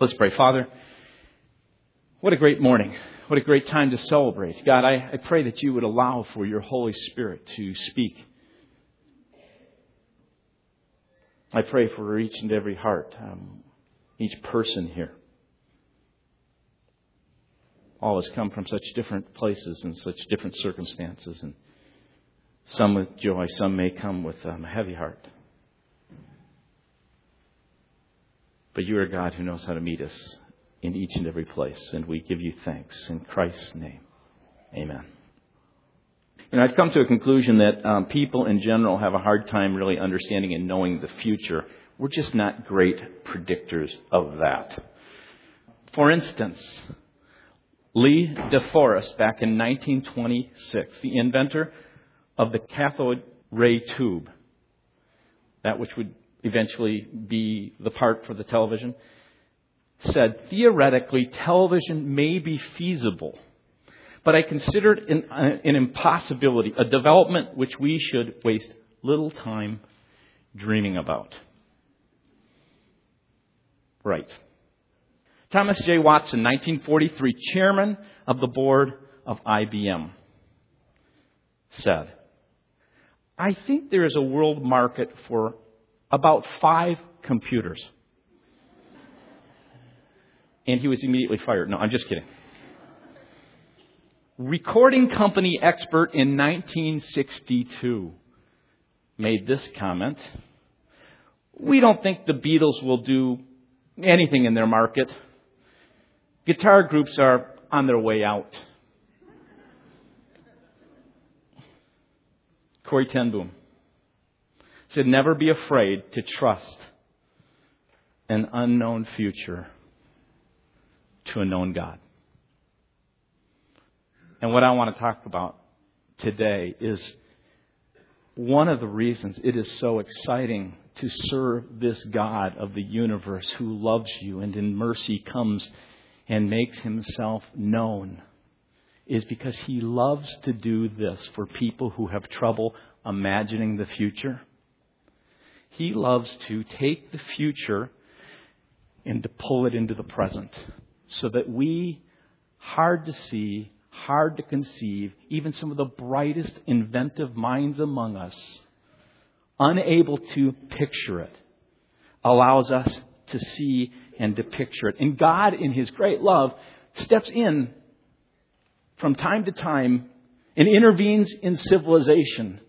Let's pray. Father, what a great morning. What a great time to celebrate. God, I, I pray that you would allow for your Holy Spirit to speak. I pray for each and every heart, um, each person here. All has come from such different places and such different circumstances, and some with joy, some may come with um, a heavy heart. But you are a God who knows how to meet us in each and every place, and we give you thanks in Christ's name. Amen. And I've come to a conclusion that um, people in general have a hard time really understanding and knowing the future. We're just not great predictors of that. For instance, Lee DeForest, back in 1926, the inventor of the cathode ray tube, that which would eventually be the part for the television, said theoretically television may be feasible, but I consider it an, uh, an impossibility, a development which we should waste little time dreaming about. Right. Thomas J. Watson, 1943, chairman of the board of IBM, said, I think there is a world market for about five computers. And he was immediately fired. No, I'm just kidding. Recording company expert in 1962 made this comment. We don't think the Beatles will do anything in their market. Guitar groups are on their way out. Corrie ten Boom said, Never be afraid to trust an unknown future to a known God. And what I want to talk about today is one of the reasons it is so exciting to serve this God of the universe who loves you and in mercy comes and makes himself known is because he loves to do this for people who have trouble imagining the future. He loves to take the future and to pull it into the present so that we, hard to see, hard to conceive, even some of the brightest inventive minds among us, unable to picture it, allows us to see and to picture it. And God, in His great love, steps in from time to time and intervenes in civilization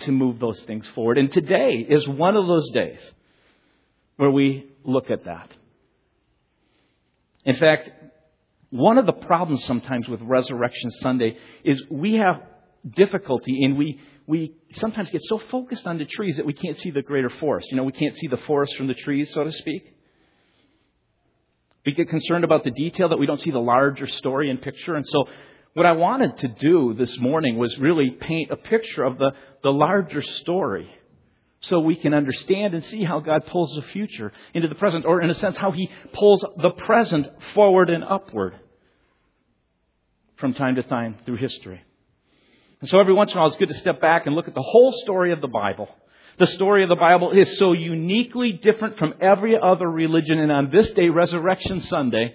to move those things forward. And today is one of those days where we look at that. In fact, one of the problems sometimes with Resurrection Sunday is we have difficulty and we, we sometimes get so focused on the trees that we can't see the greater forest. You know, we can't see the forest from the trees, so to speak. We get concerned about the detail that we don't see the larger story and picture. And so what I wanted to do this morning was really paint a picture of the, the larger story so we can understand and see how God pulls the future into the present, or in a sense, how He pulls the present forward and upward from time to time through history. And so every once in a while, it's good to step back and look at the whole story of the Bible. The story of the Bible is so uniquely different from every other religion, and on this day, Resurrection Sunday,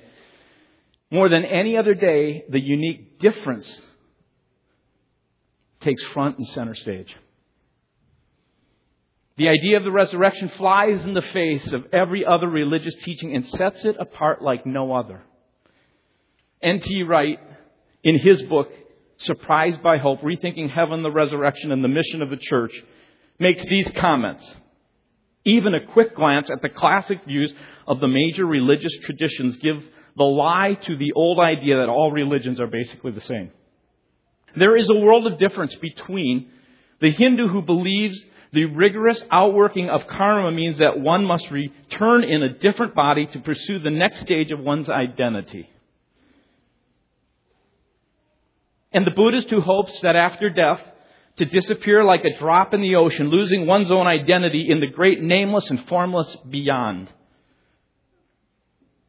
more than any other day, the unique difference takes front and center stage. The idea of the resurrection flies in the face of every other religious teaching and sets it apart like no other. N.T. Wright, in his book, Surprised by Hope, Rethinking Heaven, the Resurrection, and the Mission of the Church, makes these comments. Even a quick glance at the classic views of the major religious traditions give the lie to the old idea that all religions are basically the same. There is a world of difference between the Hindu who believes the rigorous outworking of karma means that one must return in a different body to pursue the next stage of one's identity. And the Buddhist who hopes that after death, to disappear like a drop in the ocean, losing one's own identity in the great nameless and formless beyond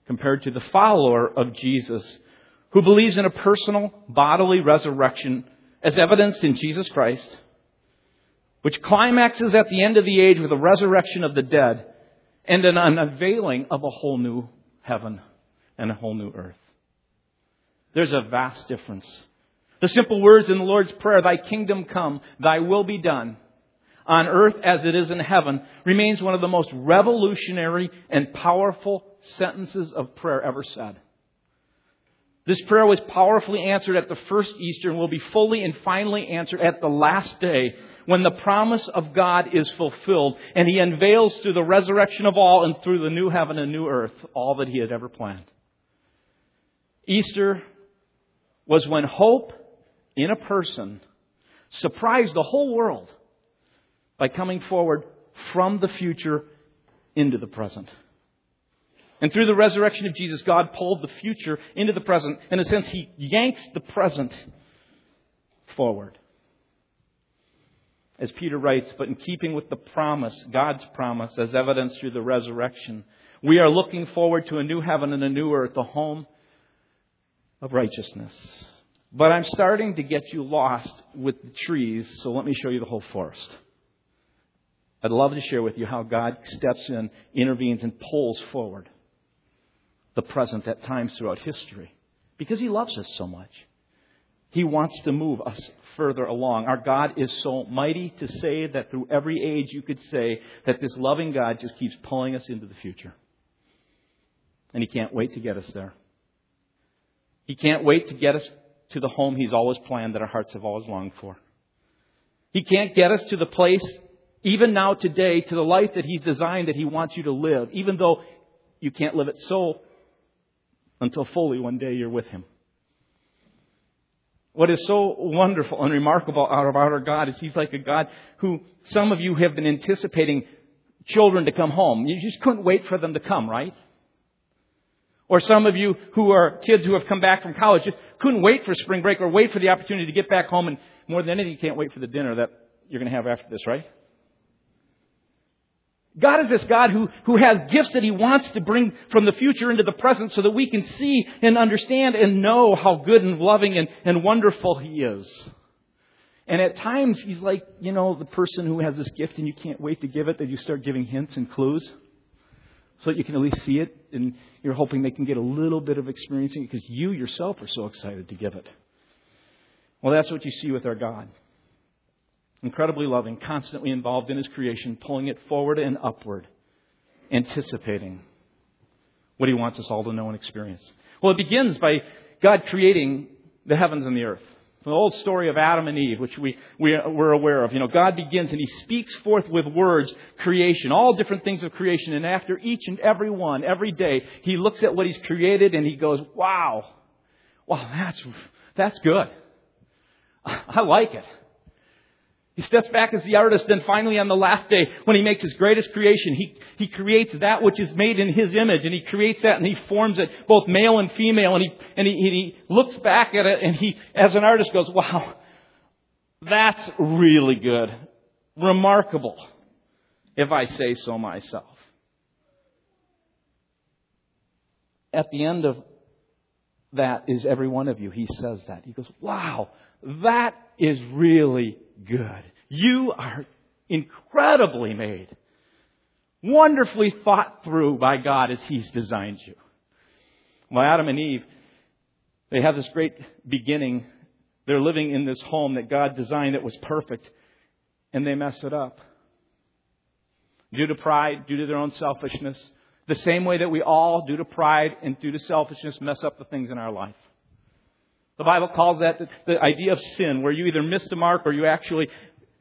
compared to the follower of Jesus who believes in a personal bodily resurrection as evidenced in Jesus Christ, which climaxes at the end of the age with the resurrection of the dead and an unveiling of a whole new heaven and a whole new earth. There's a vast difference. The simple words in the Lord's Prayer, Thy kingdom come, Thy will be done, on earth as it is in heaven, remains one of the most revolutionary and powerful sentences of prayer ever said. This prayer was powerfully answered at the first Easter and will be fully and finally answered at the last day when the promise of God is fulfilled and He unveils through the resurrection of all and through the new heaven and new earth all that He had ever planned. Easter was when hope in a person surprised the whole world by coming forward from the future into the present. And through the resurrection of Jesus, God pulled the future into the present. In a sense, He yanks the present forward. As Peter writes, but in keeping with the promise, God's promise, as evidenced through the resurrection, we are looking forward to a new heaven and a new earth, the home of righteousness. But I'm starting to get you lost with the trees, so let me show you the whole forest. I'd love to share with you how God steps in, intervenes, and pulls forward the present at times throughout history because He loves us so much. He wants to move us further along. Our God is so mighty to say that through every age you could say that this loving God just keeps pulling us into the future. And He can't wait to get us there. He can't wait to get us to the home He's always planned that our hearts have always longed for. He can't get us to the place, even now today, to the life that He's designed that He wants you to live, even though you can't live it so until fully one day you're with Him. What is so wonderful and remarkable about our God is He's like a God who some of you have been anticipating children to come home. You just couldn't wait for them to come, right? Or some of you who are kids who have come back from college just couldn't wait for spring break or wait for the opportunity to get back home and more than anything, you can't wait for the dinner that you're going to have after this, right? God is this God who, who has gifts that He wants to bring from the future into the present so that we can see and understand and know how good and loving and, and wonderful He is. And at times, He's like, you know, the person who has this gift and you can't wait to give it, that you start giving hints and clues so that you can at least see it and you're hoping they can get a little bit of experiencing it because you yourself are so excited to give it. Well, that's what you see with our God incredibly loving, constantly involved in his creation, pulling it forward and upward, anticipating what he wants us all to know and experience. Well, it begins by God creating the heavens and the earth. The old story of Adam and Eve, which we, we are aware of. You know, God begins and He speaks forth with words creation, all different things of creation. And after each and every one, every day, He looks at what He's created and He goes, wow, wow, that's, that's good. I like it. He steps back as the artist, and finally on the last day, when he makes his greatest creation, he, he creates that which is made in his image, and he creates that, and he forms it, both male and female, and he, and he, he looks back at it, and he, as an artist, goes, wow, that's really good. Remarkable, if I say so myself. At the end of that is every one of you. He says that. He goes, wow, that is really good. You are incredibly made. Wonderfully thought through by God as He's designed you. Well, Adam and Eve, they have this great beginning. They're living in this home that God designed that was perfect, and they mess it up. Due to pride, due to their own selfishness, the same way that we all, due to pride and due to selfishness, mess up the things in our life. The Bible calls that the idea of sin, where you either miss the mark or you actually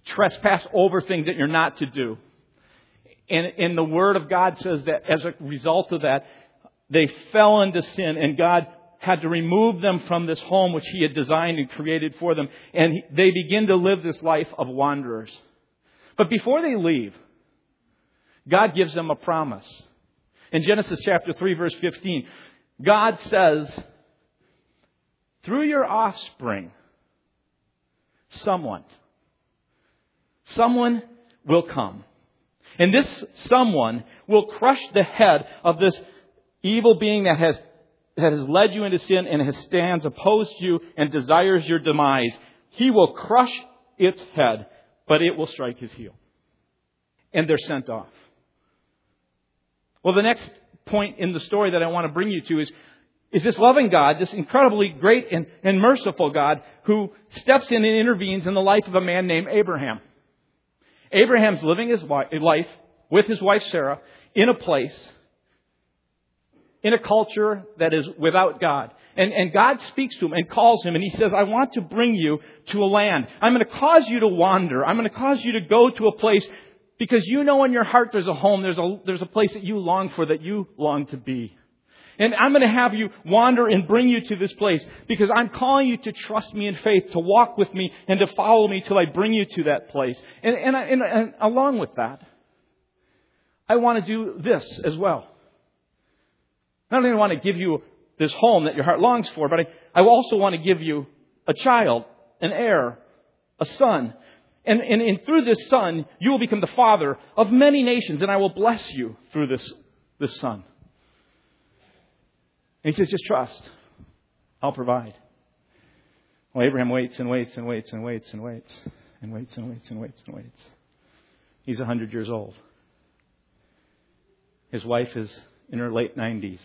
trespass over things that you're not to do. And, and the Word of God says that as a result of that, they fell into sin and God had to remove them from this home which He had designed and created for them. And they begin to live this life of wanderers. But before they leave, God gives them a promise. In Genesis chapter 3 verse 15, God says, through your offspring, someone, someone will come. And this someone will crush the head of this evil being that has, that has led you into sin and has stands opposed to you and desires your demise. He will crush its head, but it will strike his heel. And they're sent off. Well, the next point in the story that I want to bring you to is, is this loving God, this incredibly great and, and merciful God who steps in and intervenes in the life of a man named Abraham. Abraham's living his life with his wife Sarah in a place, in a culture that is without God. And, and God speaks to him and calls him and he says, I want to bring you to a land. I'm going to cause you to wander. I'm going to cause you to go to a place because you know in your heart there's a home, there's a, there's a place that you long for, that you long to be. And I'm going to have you wander and bring you to this place because I'm calling you to trust me in faith, to walk with me, and to follow me till I bring you to that place. And, and, and, and along with that, I want to do this as well. I don't only want to give you this home that your heart longs for, but I, I also want to give you a child, an heir, a son. And, and, and through this son, you will become the father of many nations, and I will bless you through this, this son. And he says, just trust. I'll provide. Well, Abraham waits and waits and waits and waits and waits and waits and waits and waits and waits. He's a hundred years old. His wife is in her late 90s.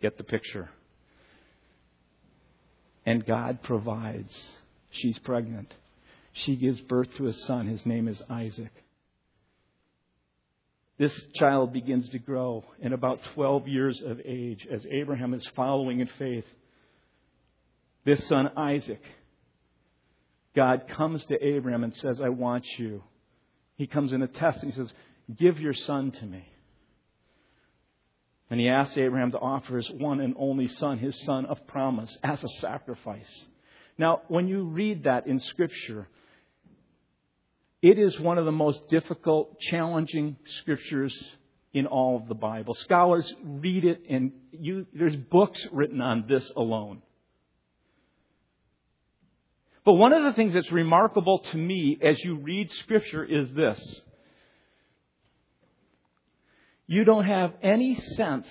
Get the picture. And God provides. She's pregnant. She gives birth to a son. His name is Isaac. This child begins to grow in about 12 years of age as Abraham is following in faith. This son, Isaac, God comes to Abraham and says, I want you. He comes in a test and he says, Give your son to me. And he asks Abraham to offer his one and only son, his son of promise, as a sacrifice. Now, when you read that in Scripture, it is one of the most difficult, challenging scriptures in all of the Bible. Scholars read it, and you, there's books written on this alone. But one of the things that's remarkable to me as you read Scripture is this you don't have any sense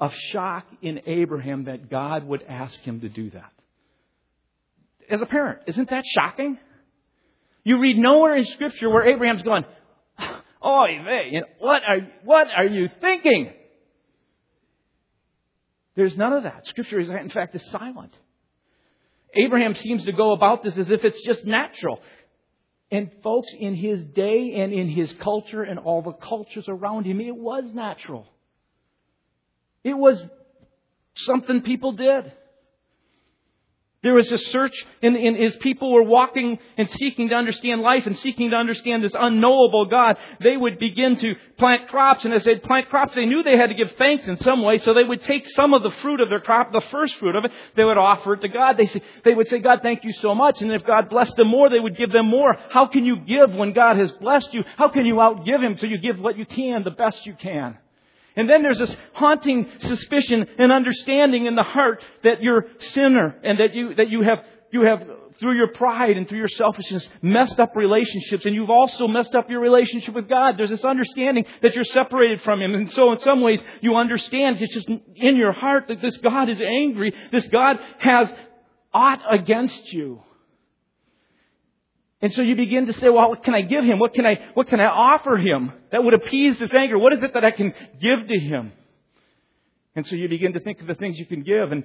of shock in Abraham that God would ask him to do that. As a parent, isn't that shocking? You read nowhere in Scripture where Abraham's going, Oh, what are, what are you thinking? There's none of that. Scripture is, in fact, is silent. Abraham seems to go about this as if it's just natural. And folks, in his day and in his culture and all the cultures around him, it was natural. It was something people did. There was a search in, in, as people were walking and seeking to understand life and seeking to understand this unknowable God. They would begin to plant crops, and as they'd plant crops, they knew they had to give thanks in some way, so they would take some of the fruit of their crop, the first fruit of it, they would offer it to God. They, say, they would say, God, thank you so much, and if God blessed them more, they would give them more. How can you give when God has blessed you? How can you outgive Him? So you give what you can, the best you can. And then there's this haunting suspicion and understanding in the heart that you're sinner and that you, that you have, you have, through your pride and through your selfishness, messed up relationships and you've also messed up your relationship with God. There's this understanding that you're separated from Him. And so in some ways you understand it's just in your heart that this God is angry. This God has aught against you. And so you begin to say, well, what can I give him? What can I, what can I offer him that would appease his anger? What is it that I can give to him? And so you begin to think of the things you can give and,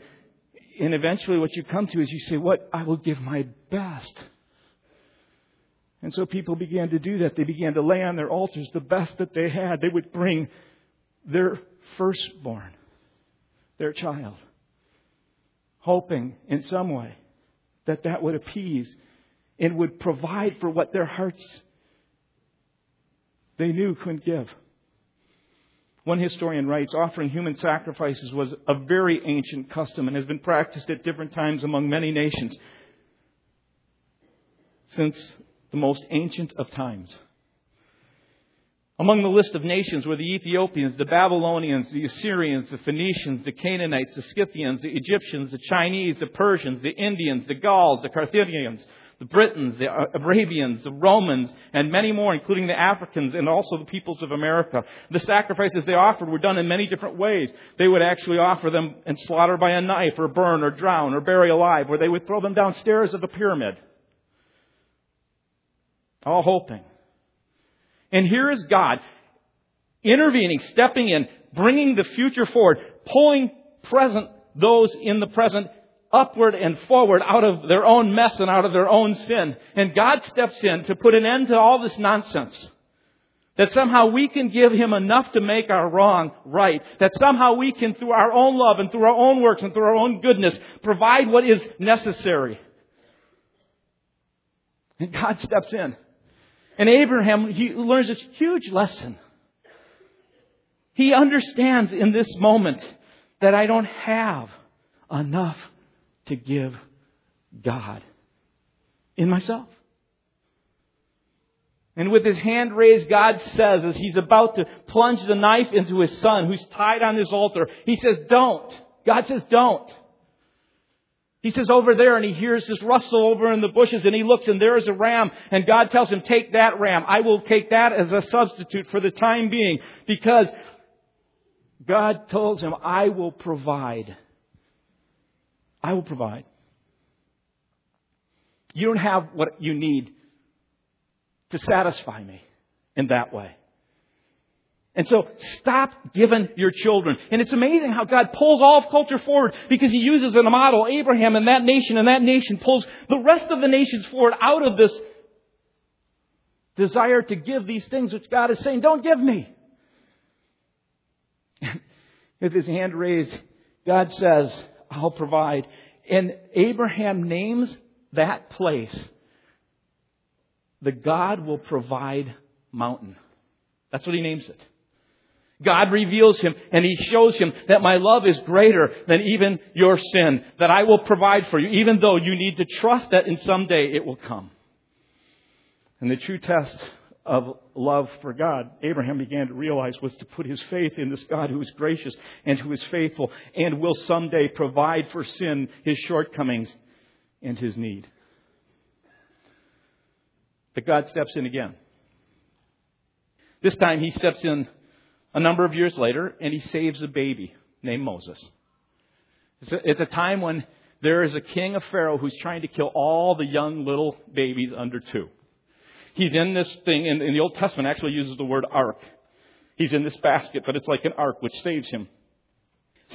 and eventually what you come to is you say, what? I will give my best. And so people began to do that. They began to lay on their altars the best that they had. They would bring their firstborn, their child, hoping in some way that that would appease and would provide for what their hearts they knew couldn't give. One historian writes, offering human sacrifices was a very ancient custom and has been practiced at different times among many nations since the most ancient of times. Among the list of nations were the Ethiopians, the Babylonians, the Assyrians, the Phoenicians, the Canaanites, the Scythians, the Egyptians, the Chinese, the Persians, the Indians, the Gauls, the Carthaginians, the Britons, the Arabians, the Romans, and many more, including the Africans and also the peoples of America. The sacrifices they offered were done in many different ways. They would actually offer them and slaughter by a knife, or burn, or drown, or bury alive, or they would throw them downstairs of the pyramid. All hoping. And here is God intervening, stepping in, bringing the future forward, pulling present, those in the present upward and forward out of their own mess and out of their own sin. And God steps in to put an end to all this nonsense. That somehow we can give Him enough to make our wrong right. That somehow we can, through our own love and through our own works and through our own goodness, provide what is necessary. And God steps in. And Abraham, he learns this huge lesson. He understands in this moment that I don't have enough to give God in myself. And with his hand raised, God says, as he's about to plunge the knife into his son who's tied on his altar, he says, don't. God says, don't. He says over there and he hears this rustle over in the bushes and he looks and there is a ram and God tells him, take that ram. I will take that as a substitute for the time being because God tells him, I will provide. I will provide. You don't have what you need to satisfy me in that way. And so stop giving your children. And it's amazing how God pulls all of culture forward because he uses in a model, Abraham and that nation, and that nation pulls the rest of the nations forward out of this desire to give these things which God is saying, don't give me. With his hand raised, God says, I'll provide. And Abraham names that place the God will provide mountain. That's what he names it. God reveals him and he shows him that my love is greater than even your sin, that I will provide for you, even though you need to trust that in some day it will come. And the true test of love for God, Abraham began to realize was to put his faith in this God who is gracious and who is faithful and will someday provide for sin, his shortcomings, and his need. But God steps in again. This time he steps in a number of years later and he saves a baby named Moses. It's a, it's a time when there is a king of Pharaoh who's trying to kill all the young little babies under two. He's in this thing, and, and the Old Testament actually uses the word ark. He's in this basket, but it's like an ark which saves him.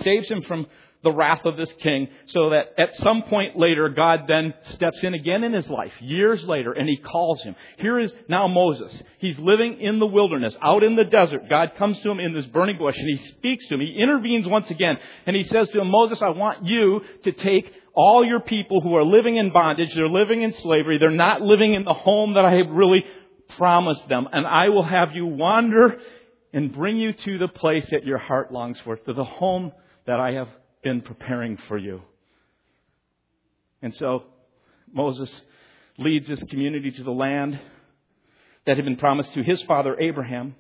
Saves him from the wrath of this king so that at some point later, God then steps in again in his life, years later, and he calls him. Here is now Moses. He's living in the wilderness, out in the desert. God comes to him in this burning bush and he speaks to him. He intervenes once again and he says to him, Moses, I want you to take all your people who are living in bondage, they're living in slavery, they're not living in the home that I have really promised them, and I will have you wander and bring you to the place that your heart longs for, to the home that I have been preparing for you. And so Moses leads his community to the land that had been promised to his father Abraham,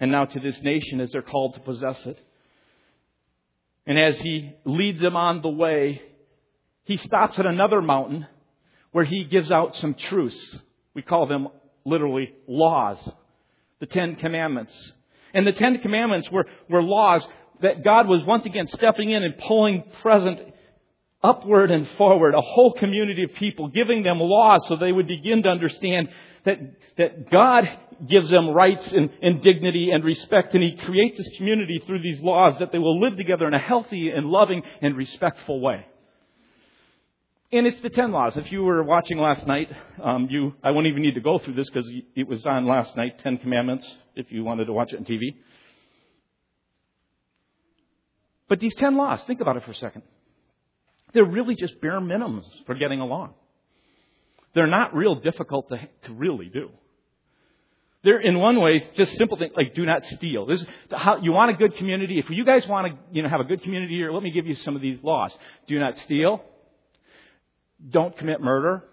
and now to this nation as they're called to possess it. And as he leads them on the way, he stops at another mountain where he gives out some truths. We call them literally laws. The Ten Commandments. And the Ten Commandments were, were laws that God was once again stepping in and pulling present upward and forward, a whole community of people, giving them laws so they would begin to understand that, that God gives them rights and, and dignity and respect, and He creates this community through these laws that they will live together in a healthy and loving and respectful way. And it's the ten laws. If you were watching last night, um, you I won't even need to go through this because it was on last night, Ten Commandments. If you wanted to watch it on TV, but these ten laws, think about it for a second. They're really just bare minimums for getting along. They're not real difficult to, to really do. They're in one way just simple things like do not steal. This is how you want a good community. If you guys want to, you know, have a good community here, let me give you some of these laws. Do not steal. Don't commit murder.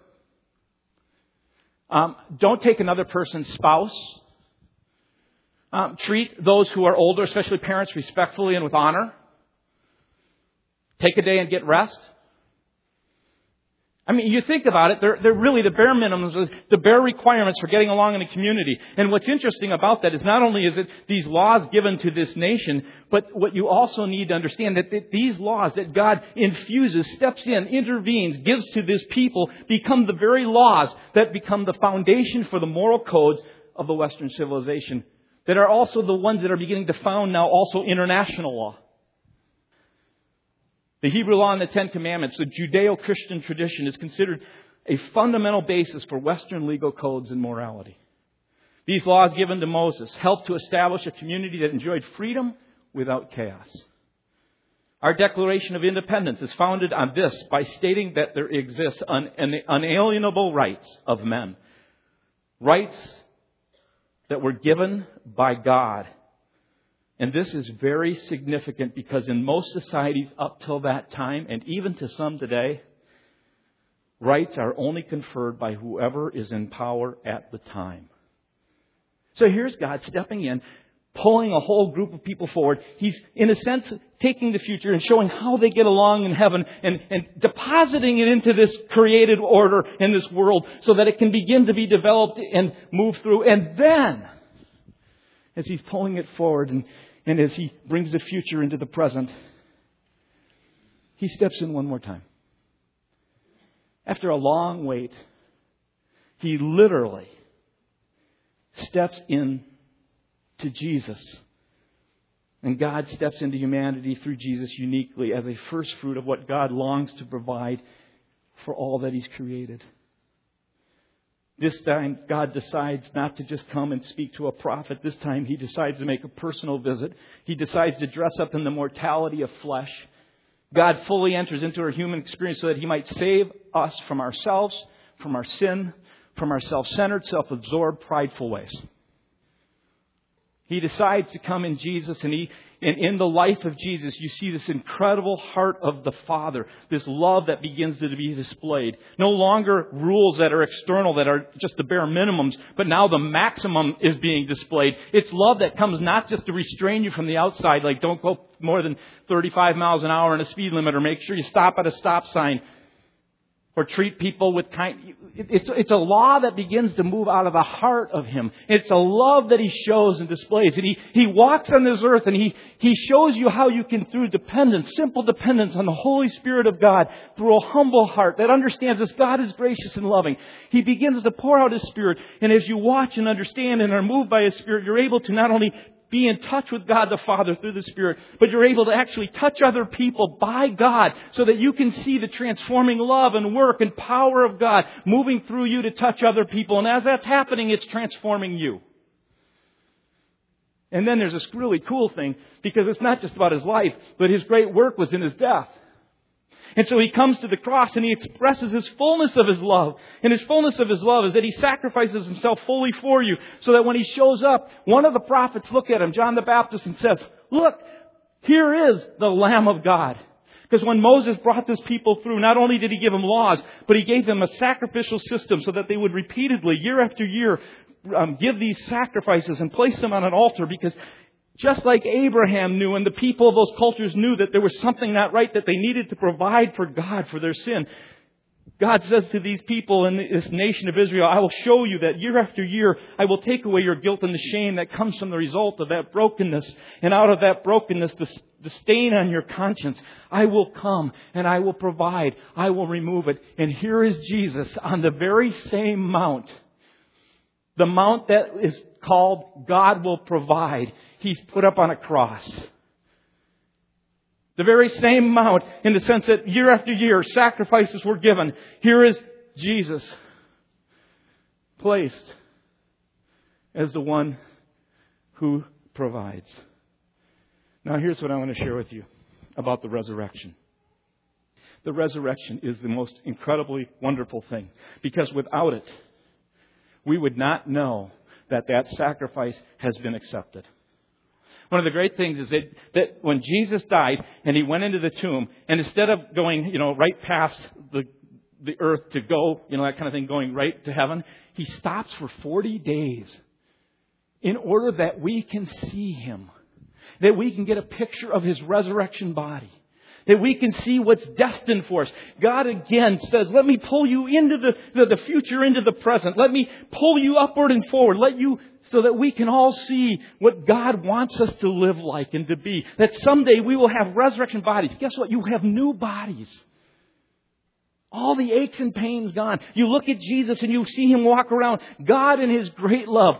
Um, don't take another person's spouse. Um, treat those who are older, especially parents, respectfully and with honor. Take a day and get rest. I mean, you think about it, they're, they're really the bare minimums, the bare requirements for getting along in a community. And what's interesting about that is not only is it these laws given to this nation, but what you also need to understand that these laws that God infuses, steps in, intervenes, gives to this people, become the very laws that become the foundation for the moral codes of the Western civilization that are also the ones that are beginning to found now also international law. The Hebrew law and the Ten Commandments, the Judeo Christian tradition, is considered a fundamental basis for Western legal codes and morality. These laws given to Moses helped to establish a community that enjoyed freedom without chaos. Our Declaration of Independence is founded on this by stating that there exists un- unalienable rights of men. Rights that were given by God. And this is very significant because in most societies up till that time, and even to some today, rights are only conferred by whoever is in power at the time. So here's God stepping in, pulling a whole group of people forward. He's, in a sense, taking the future and showing how they get along in heaven and, and depositing it into this created order in this world so that it can begin to be developed and move through. And then, as he's pulling it forward and, and as he brings the future into the present, he steps in one more time. After a long wait, he literally steps in to Jesus. And God steps into humanity through Jesus uniquely as a first fruit of what God longs to provide for all that He's created. This time, God decides not to just come and speak to a prophet. This time, He decides to make a personal visit. He decides to dress up in the mortality of flesh. God fully enters into our human experience so that He might save us from ourselves, from our sin, from our self centered, self absorbed, prideful ways. He decides to come in Jesus, and he, and in the life of Jesus, you see this incredible heart of the Father, this love that begins to be displayed. No longer rules that are external, that are just the bare minimums, but now the maximum is being displayed. It's love that comes not just to restrain you from the outside, like don't go more than 35 miles an hour in a speed limit, or make sure you stop at a stop sign, or treat people with kind. It's, it's a law that begins to move out of the heart of Him. It's a love that He shows and displays. And He, he walks on this earth and he, he shows you how you can, through dependence, simple dependence on the Holy Spirit of God, through a humble heart that understands this God is gracious and loving. He begins to pour out His Spirit. And as you watch and understand and are moved by His Spirit, you're able to not only be in touch with God the Father through the Spirit, but you're able to actually touch other people by God so that you can see the transforming love and work and power of God moving through you to touch other people. And as that's happening, it's transforming you. And then there's this really cool thing because it's not just about his life, but his great work was in his death. And so he comes to the cross and he expresses his fullness of his love. And his fullness of his love is that he sacrifices himself fully for you so that when he shows up, one of the prophets look at him, John the Baptist, and says, look, here is the Lamb of God. Because when Moses brought this people through, not only did he give them laws, but he gave them a sacrificial system so that they would repeatedly, year after year, um, give these sacrifices and place them on an altar because just like Abraham knew and the people of those cultures knew that there was something not right, that they needed to provide for God for their sin. God says to these people in this nation of Israel, I will show you that year after year, I will take away your guilt and the shame that comes from the result of that brokenness. And out of that brokenness, the, the stain on your conscience, I will come and I will provide. I will remove it. And here is Jesus on the very same mount. The mount that is called God will provide he's put up on a cross. The very same mount in the sense that year after year sacrifices were given. Here is Jesus placed as the one who provides. Now here's what I want to share with you about the resurrection. The resurrection is the most incredibly wonderful thing because without it, we would not know that that sacrifice has been accepted. One of the great things is that, that when Jesus died and he went into the tomb, and instead of going, you know, right past the, the earth to go, you know, that kind of thing, going right to heaven, he stops for 40 days in order that we can see him, that we can get a picture of his resurrection body that we can see what's destined for us. God again says, let me pull you into the, the, the, future, into the present. Let me pull you upward and forward. Let you so that we can all see what God wants us to live like and to be. That someday we will have resurrection bodies. Guess what? You have new bodies. All the aches and pains gone. You look at Jesus and you see him walk around. God in his great love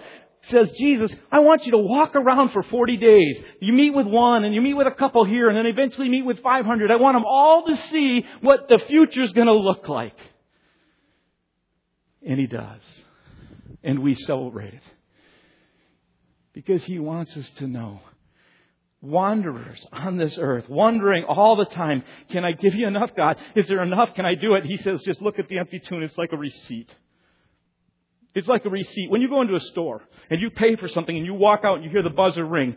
says, Jesus, I want you to walk around for 40 days. You meet with one and you meet with a couple here and then eventually meet with 500. I want them all to see what the future's going to look like. And he does. And we celebrate it. Because he wants us to know. Wanderers on this earth, wondering all the time, can I give you enough, God? Is there enough? Can I do it? He says, just look at the empty tomb. It's like a receipt. It's like a receipt. When you go into a store and you pay for something and you walk out and you hear the buzzer ring,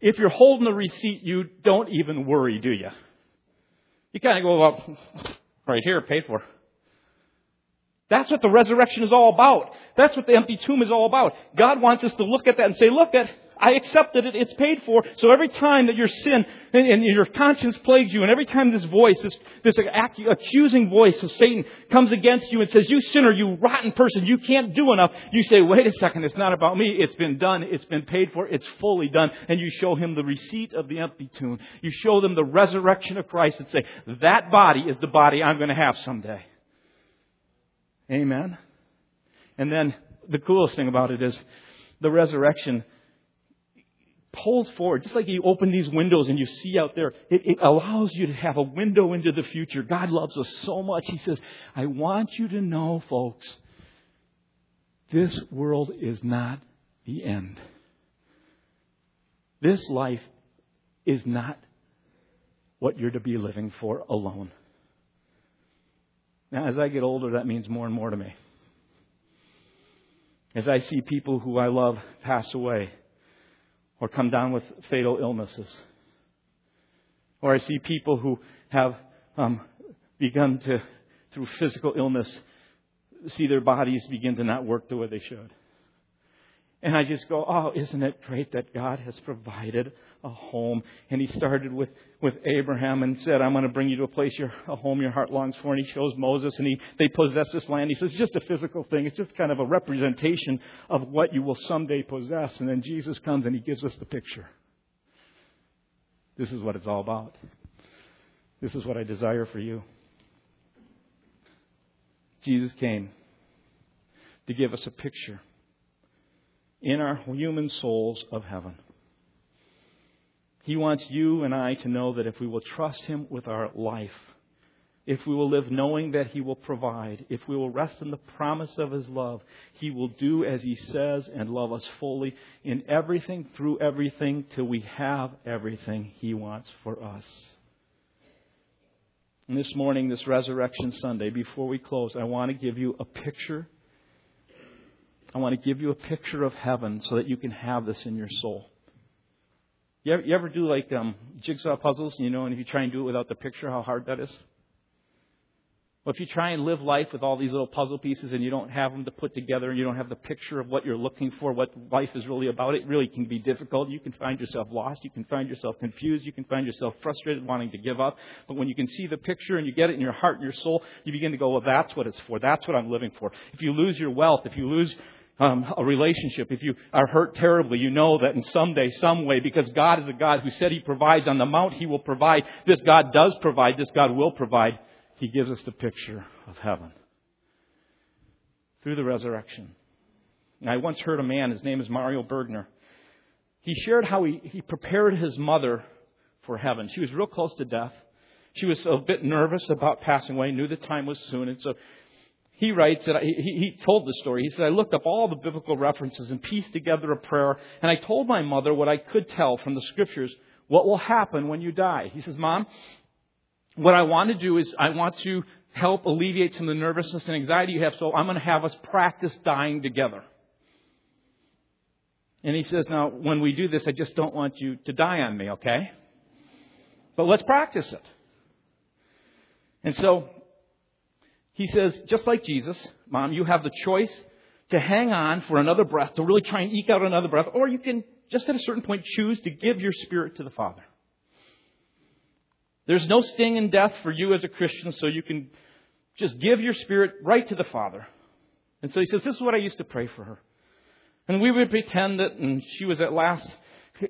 if you're holding the receipt, you don't even worry, do you? You kind of go, well, right here, paid for. That's what the resurrection is all about. That's what the empty tomb is all about. God wants us to look at that and say, look at, I accepted it. It's paid for. So every time that your sin and, your conscience plagues you, and every time this voice, this, this accusing voice of Satan comes against you and says, you sinner, you rotten person, you can't do enough, you say, wait a second, it's not about me. It's been done. It's been paid for. It's fully done. And you show him the receipt of the empty tomb. You show them the resurrection of Christ and say, that body is the body I'm going to have someday. Amen. And then the coolest thing about it is the resurrection pulls forward, just like you open these windows and you see out there, it, it, allows you to have a window into the future. God loves us so much. He says, I want you to know, folks, this world is not the end. This life is not what you're to be living for alone. Now, as I get older, that means more and more to me. As I see people who I love pass away, or come down with fatal illnesses. Or I see people who have um, begun to, through physical illness, see their bodies begin to not work the way they should. And I just go, oh, isn't it great that God has provided a home? And He started with, with Abraham and said, I'm going to bring you to a place, your, a home your heart longs for. And He shows Moses and he, they possess this land. He says, it's just a physical thing. It's just kind of a representation of what you will someday possess. And then Jesus comes and He gives us the picture. This is what it's all about. This is what I desire for you. Jesus came to give us a picture in our human souls of heaven. He wants you and I to know that if we will trust Him with our life, if we will live knowing that He will provide, if we will rest in the promise of His love, He will do as He says and love us fully in everything, through everything, till we have everything He wants for us. And this morning, this Resurrection Sunday, before we close, I want to give you a picture I want to give you a picture of heaven so that you can have this in your soul. You ever, you ever do like um, jigsaw puzzles, you know, and if you try and do it without the picture, how hard that is? Well, if you try and live life with all these little puzzle pieces and you don't have them to put together and you don't have the picture of what you're looking for, what life is really about, it really can be difficult. You can find yourself lost. You can find yourself confused. You can find yourself frustrated, wanting to give up. But when you can see the picture and you get it in your heart and your soul, you begin to go, well, that's what it's for. That's what I'm living for. If you lose your wealth, if you lose um, a relationship, if you are hurt terribly, you know that in some day, some way, because God is a God who said He provides on the mount, He will provide. This God does provide. This God will provide. He gives us the picture of heaven through the resurrection. And I once heard a man, his name is Mario Bergner. He shared how he, he prepared his mother for heaven. She was real close to death. She was a bit nervous about passing away, knew the time was soon, and so he writes that he, he told the story. He said, I looked up all the biblical references and pieced together a prayer, and I told my mother what I could tell from the scriptures what will happen when you die. He says, Mom, what I want to do is I want to help alleviate some of the nervousness and anxiety you have, so I'm going to have us practice dying together. And he says, Now, when we do this, I just don't want you to die on me, okay? But let's practice it. And so he says, just like Jesus, Mom, you have the choice to hang on for another breath, to really try and eke out another breath, or you can just at a certain point choose to give your spirit to the Father. There's no sting in death for you as a Christian, so you can just give your spirit right to the Father. And so he says, This is what I used to pray for her. And we would pretend that and she was at last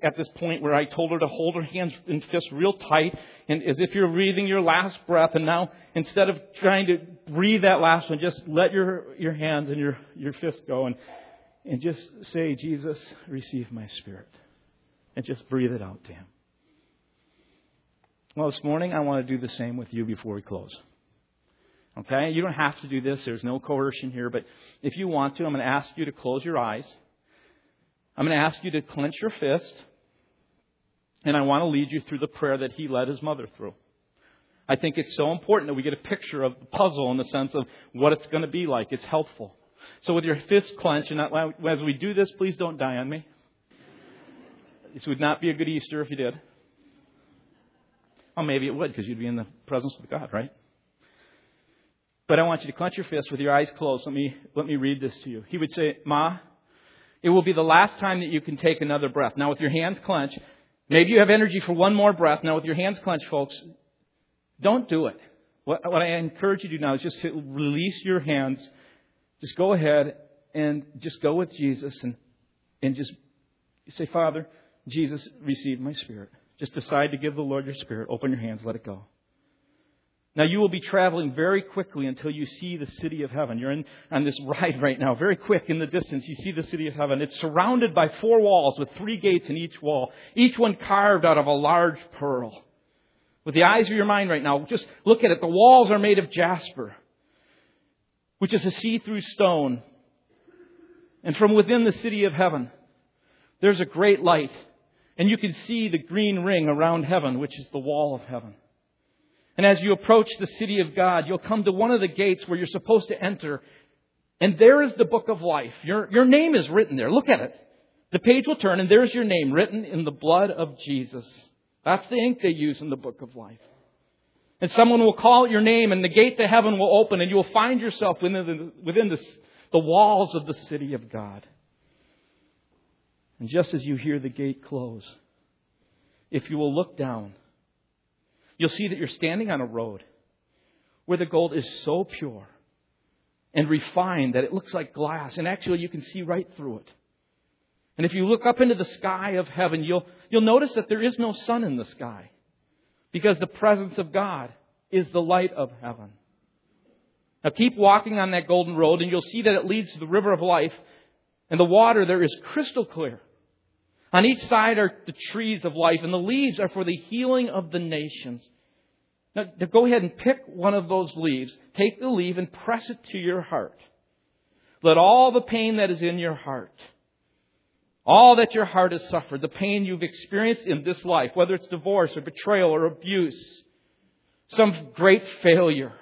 at this point where I told her to hold her hands and fists real tight and as if you're breathing your last breath. And now instead of trying to breathe that last one, just let your, your hands and your, your fists go. And, and just say, Jesus, receive my spirit. And just breathe it out to Him. Well, this morning I want to do the same with you before we close. Okay? You don't have to do this. There's no coercion here. But if you want to, I'm going to ask you to close your eyes. I'm going to ask you to clench your fist. And I want to lead you through the prayer that he led his mother through. I think it's so important that we get a picture of the puzzle in the sense of what it's going to be like. It's helpful. So with your fist clenched, and as we do this, please don't die on me. This would not be a good Easter if you did. Well, maybe it would because you'd be in the presence of God, right? But I want you to clench your fist with your eyes closed. Let me, let me read this to you. He would say, Ma, it will be the last time that you can take another breath. Now, with your hands clenched, maybe you have energy for one more breath. Now, with your hands clenched, folks, don't do it. What, what I encourage you to do now is just to release your hands. Just go ahead and just go with Jesus and, and just say, Father, Jesus, receive my spirit. Just decide to give the Lord your spirit. Open your hands, let it go. Now you will be traveling very quickly until you see the city of heaven. You're in, on this ride right now, very quick in the distance. You see the city of heaven. It's surrounded by four walls with three gates in each wall, each one carved out of a large pearl. With the eyes of your mind right now, just look at it. The walls are made of jasper, which is a see-through stone. And from within the city of heaven, there's a great light. And you can see the green ring around heaven, which is the wall of heaven. And as you approach the city of God, you'll come to one of the gates where you're supposed to enter. And there is the book of life. Your, your name is written there. Look at it. The page will turn and there's your name written in the blood of Jesus. That's the ink they use in the book of life. And someone will call your name and the gate to heaven will open and you will find yourself within the, within the, the walls of the city of God. And just as you hear the gate close, if you will look down, you'll see that you're standing on a road where the gold is so pure and refined that it looks like glass. And actually, you can see right through it. And if you look up into the sky of heaven, you'll, you'll notice that there is no sun in the sky because the presence of God is the light of heaven. Now keep walking on that golden road and you'll see that it leads to the river of life and the water there is crystal clear. On each side are the trees of life, and the leaves are for the healing of the nations. Now, go ahead and pick one of those leaves, take the leaf and press it to your heart. Let all the pain that is in your heart, all that your heart has suffered, the pain you've experienced in this life, whether it's divorce or betrayal or abuse, some great failure,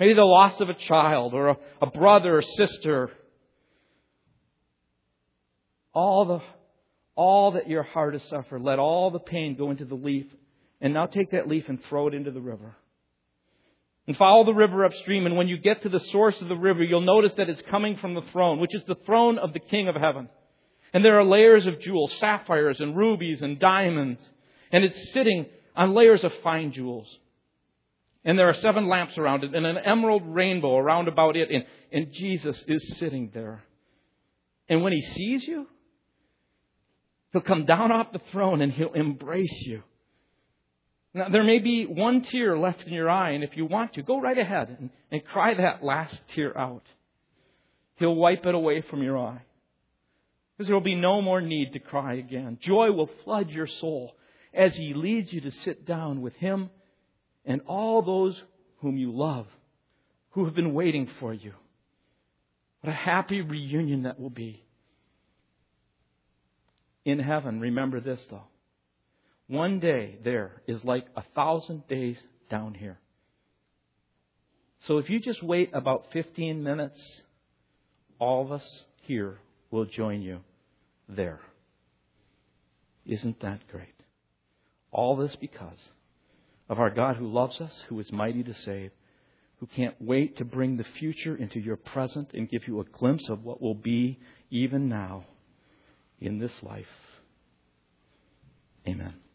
maybe the loss of a child or a, a brother or sister, all the all that your heart has suffered. Let all the pain go into the leaf. And now take that leaf and throw it into the river. And follow the river upstream. And when you get to the source of the river, you'll notice that it's coming from the throne, which is the throne of the King of Heaven. And there are layers of jewels, sapphires and rubies and diamonds. And it's sitting on layers of fine jewels. And there are seven lamps around it and an emerald rainbow around about it. And, and Jesus is sitting there. And when he sees you, He'll come down off the throne and he'll embrace you. Now, there may be one tear left in your eye, and if you want to, go right ahead and, and cry that last tear out. He'll wipe it away from your eye. Because there will be no more need to cry again. Joy will flood your soul as He leads you to sit down with Him and all those whom you love, who have been waiting for you. What a happy reunion that will be in heaven, remember this though. One day there is like a thousand days down here. So if you just wait about 15 minutes, all of us here will join you there. Isn't that great? All this because of our God who loves us, who is mighty to save, who can't wait to bring the future into your present and give you a glimpse of what will be even now in this life. Amen.